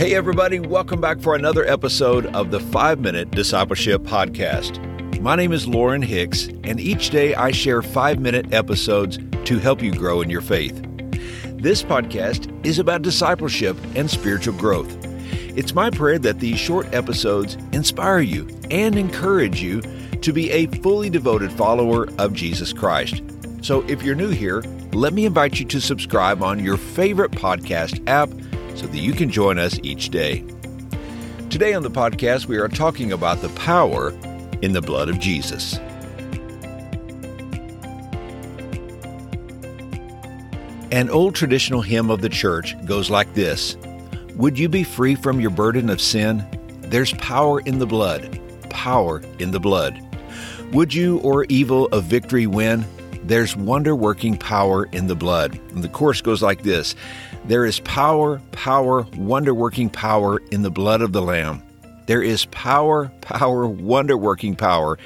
Hey, everybody, welcome back for another episode of the 5 Minute Discipleship Podcast. My name is Lauren Hicks, and each day I share 5 minute episodes to help you grow in your faith. This podcast is about discipleship and spiritual growth. It's my prayer that these short episodes inspire you and encourage you to be a fully devoted follower of Jesus Christ. So if you're new here, let me invite you to subscribe on your favorite podcast app so that you can join us each day. Today on the podcast, we are talking about the power in the blood of Jesus. An old traditional hymn of the church goes like this Would you be free from your burden of sin? There's power in the blood, power in the blood. Would you or evil of victory win? There's wonder working power in the blood. And the chorus goes like this There is power, power, wonder working power in the blood of the Lamb. There is power, power, wonder working power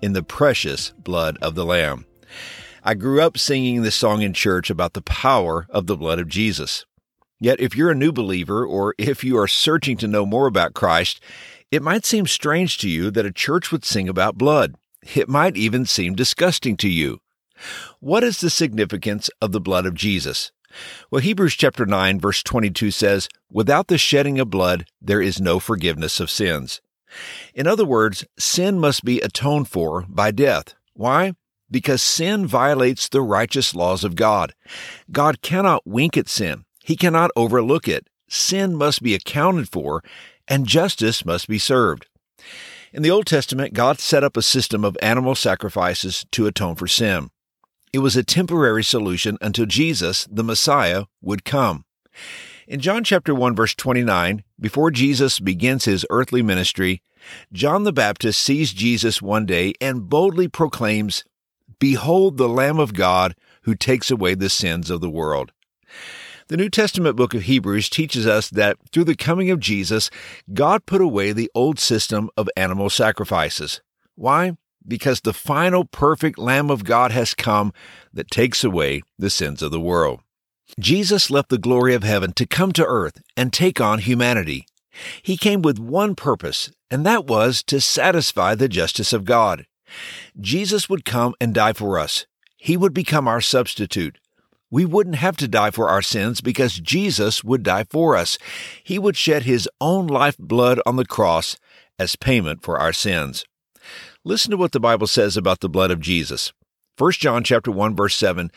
in the precious blood of the Lamb. I grew up singing this song in church about the power of the blood of Jesus. Yet, if you're a new believer or if you are searching to know more about Christ, it might seem strange to you that a church would sing about blood. It might even seem disgusting to you. What is the significance of the blood of Jesus? Well, Hebrews chapter 9 verse 22 says, "Without the shedding of blood there is no forgiveness of sins." In other words, sin must be atoned for by death. Why? Because sin violates the righteous laws of God. God cannot wink at sin. He cannot overlook it. Sin must be accounted for and justice must be served. In the Old Testament, God set up a system of animal sacrifices to atone for sin. It was a temporary solution until Jesus, the Messiah, would come. In John chapter 1 verse 29, before Jesus begins his earthly ministry, John the Baptist sees Jesus one day and boldly proclaims, Behold the Lamb of God who takes away the sins of the world. The New Testament book of Hebrews teaches us that through the coming of Jesus, God put away the old system of animal sacrifices. Why? Because the final perfect Lamb of God has come that takes away the sins of the world. Jesus left the glory of heaven to come to earth and take on humanity. He came with one purpose, and that was to satisfy the justice of God. Jesus would come and die for us. He would become our substitute. We wouldn't have to die for our sins because Jesus would die for us. He would shed his own life blood on the cross as payment for our sins. Listen to what the Bible says about the blood of Jesus. 1 John chapter 1 verse 7,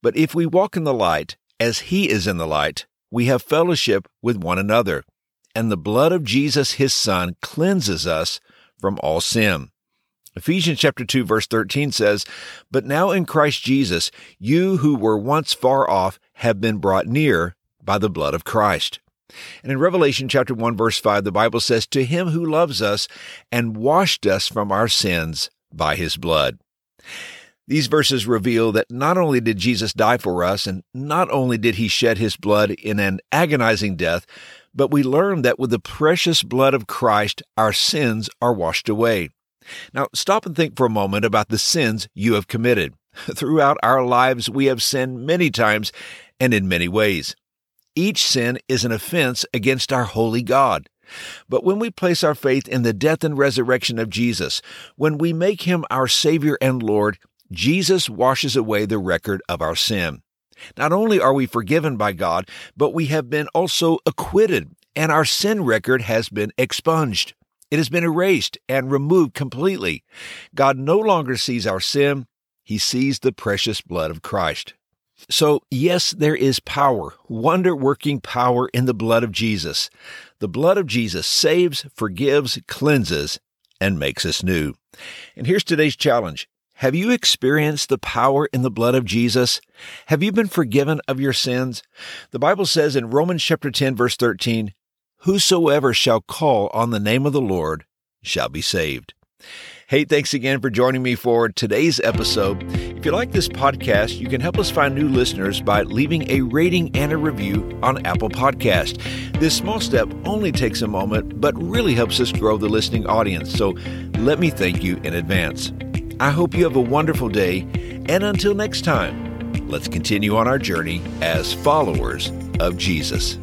but if we walk in the light as he is in the light, we have fellowship with one another, and the blood of Jesus his son cleanses us from all sin. Ephesians chapter 2 verse 13 says, But now in Christ Jesus, you who were once far off have been brought near by the blood of Christ. And in Revelation chapter 1 verse 5, the Bible says, To him who loves us and washed us from our sins by his blood. These verses reveal that not only did Jesus die for us, and not only did he shed his blood in an agonizing death, but we learn that with the precious blood of Christ, our sins are washed away. Now, stop and think for a moment about the sins you have committed. Throughout our lives, we have sinned many times and in many ways. Each sin is an offense against our holy God. But when we place our faith in the death and resurrection of Jesus, when we make him our Savior and Lord, Jesus washes away the record of our sin. Not only are we forgiven by God, but we have been also acquitted, and our sin record has been expunged. It has been erased and removed completely. God no longer sees our sin, He sees the precious blood of Christ. So, yes, there is power, wonder working power in the blood of Jesus. The blood of Jesus saves, forgives, cleanses, and makes us new. And here's today's challenge. Have you experienced the power in the blood of Jesus? Have you been forgiven of your sins? The Bible says in Romans chapter 10 verse 13, Whosoever shall call on the name of the Lord shall be saved. Hey, thanks again for joining me for today's episode. If you like this podcast, you can help us find new listeners by leaving a rating and a review on Apple Podcast. This small step only takes a moment, but really helps us grow the listening audience. So let me thank you in advance. I hope you have a wonderful day, and until next time, let's continue on our journey as followers of Jesus.